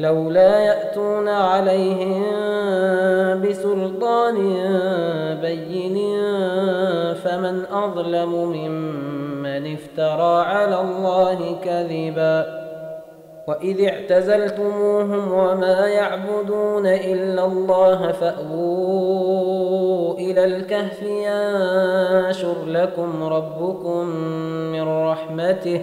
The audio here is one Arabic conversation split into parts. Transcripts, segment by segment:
لولا يأتون عليهم بسلطان بين فمن أظلم ممن افترى على الله كذبا وإذ اعتزلتموهم وما يعبدون إلا الله فأووا إلى الكهف ينشر لكم ربكم من رحمته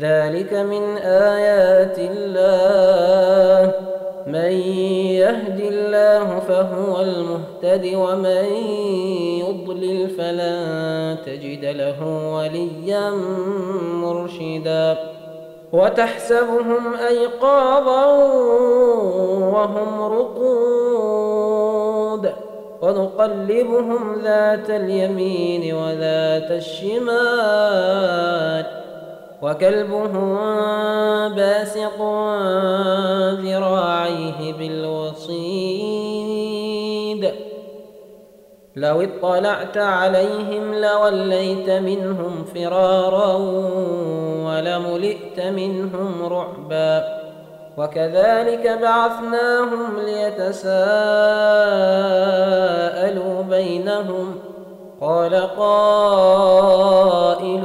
ذلك من آيات الله. من يهد الله فهو المهتد ومن يضلل فلن تجد له وليا مرشدا. وتحسبهم أيقاظا وهم رقود. ونقلبهم ذات اليمين وذات الشمال. وكلبهم باسط ذراعيه بالوصيد. لو اطلعت عليهم لوليت منهم فرارا ولملئت منهم رعبا. وكذلك بعثناهم ليتساءلوا بينهم. قال قائل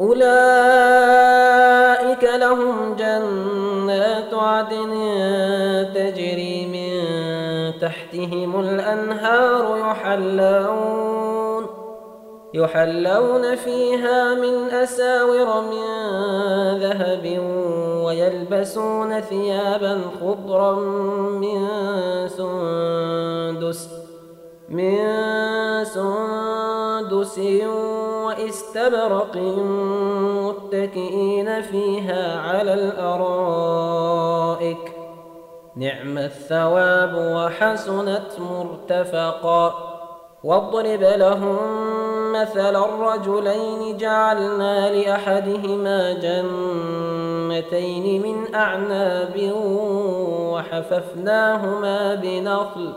أولئك لهم جنات عدن تجري من تحتهم الأنهار يحلون يحلون فيها من أساور من ذهب ويلبسون ثيابا خضرا من سندس من سندس واستبرق متكئين فيها على الأرائك. نعم الثواب وحسنت مرتفقا. واضرب لهم مثل الرجلين. جعلنا لأحدهما جنتين من أعناب وحففناهما بنخل.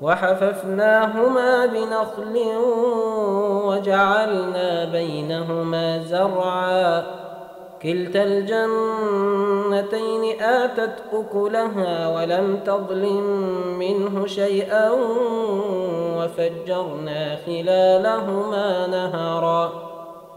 وحففناهما بنخل وجعلنا بينهما زرعا. كلتا الجنتين آتت أكلها ولم تظلم منه شيئا وفجرنا خلالهما نهرا.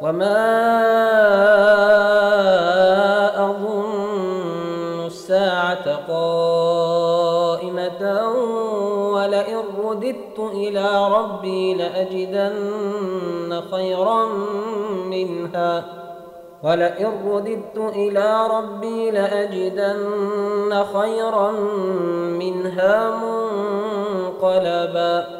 وما أظن الساعة قائمة ولئن رددت إلى ربي لأجدن خيرا منها ولئن رددت إلى ربي لأجدن خيرا منها منقلبا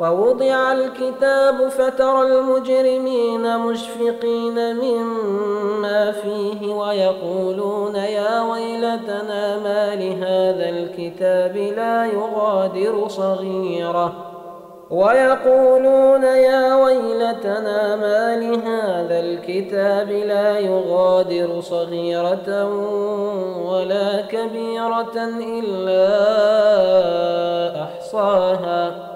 ووضع الكتاب فترى المجرمين مشفقين مما فيه ويقولون يا ويلتنا ما لهذا الكتاب لا يغادر صغيره. ويقولون يا ويلتنا ما لهذا الكتاب لا يغادر صغيرة ولا كبيرة إلا أحصاها.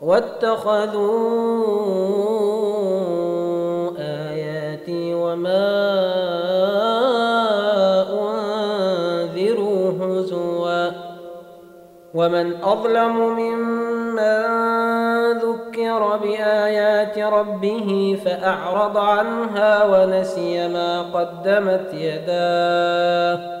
واتخذوا آياتي وما أنذروا هزوا. ومن أظلم ممن ذكر بآيات ربه فأعرض عنها ونسي ما قدمت يداه.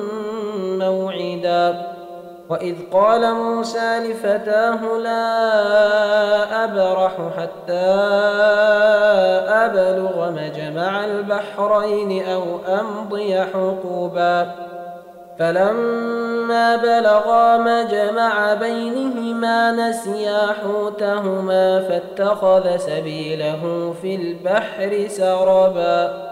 وإذ قال موسى لفتاه لا أبرح حتى أبلغ مجمع البحرين أو أمضي حقوبا فلما بلغا مجمع بينهما نسيا حوتهما فاتخذ سبيله في البحر سربا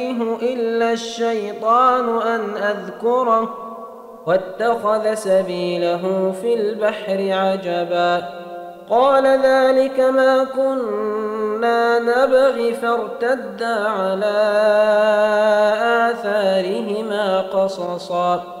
الشيطان أن أذكره واتخذ سبيله في البحر عجبا. قال ذلك ما كنا نبغي فارتدا على آثارهما قصصا.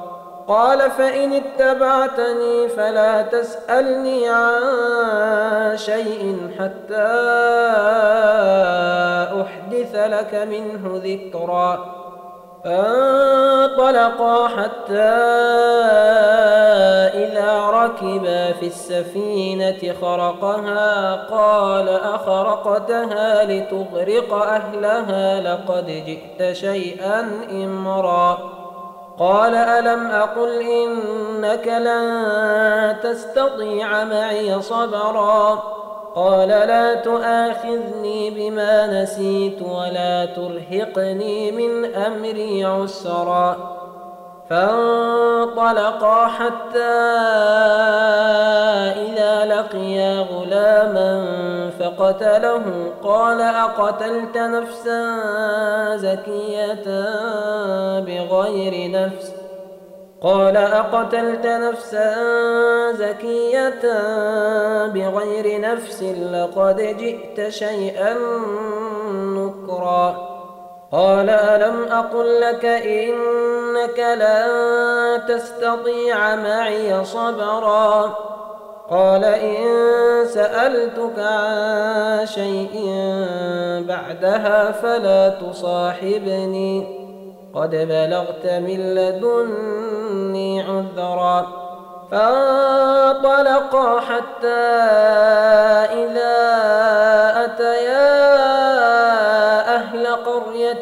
قال فإن اتبعتني فلا تسألني عن شيء حتى أحدث لك منه ذكرا. فانطلقا حتى إذا ركبا في السفينة خرقها قال أخرقتها لتغرق أهلها لقد جئت شيئا إمرا. قال ألم أقل إنك لن تستطيع معي صبرا قال لا تؤاخذني بما نسيت ولا ترهقني من أمري عسرا فانطلقا حتى إذا لقيا غلاما فقتله. قال أقتلت نفسا زكية بغير نفس؟ قال أقتلت نفسا زكية بغير نفس لقد جئت شيئا نكرا. قال ألم أقل لك إنك لن تستطيع معي صبرا؟ قال إن سألتك عن شيء بعدها فلا تصاحبني. قد بلغت من لدني عذرا فانطلقا حتى إذا أتيا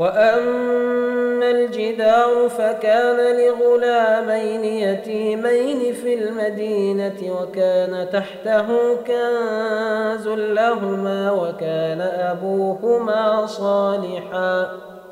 وأما الجدار فكان لغلامين يتيمين في المدينة وكان تحته كنز لهما وكان أبوهما صالحا.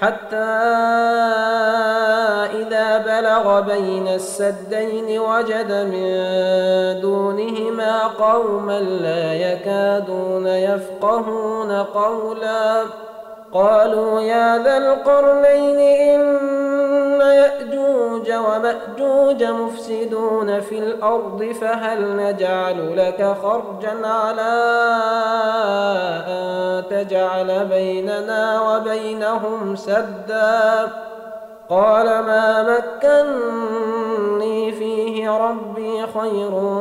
حتى إذا بلغ بين السدين وجد من دونهما قوما لا يكادون يفقهون قولا. قالوا يا ذا القرنين إن يأجوج ومأجوج مفسدون في الأرض فهل نجعل لك خرجا على أن تجعل بيننا وبينهم سدا قال ما مكني فيه ربي خير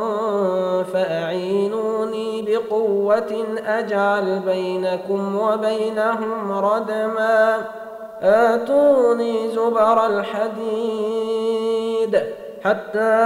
فأعينوني بقوة أجعل بينكم وبينهم ردما آتوني زبر الحديد حتى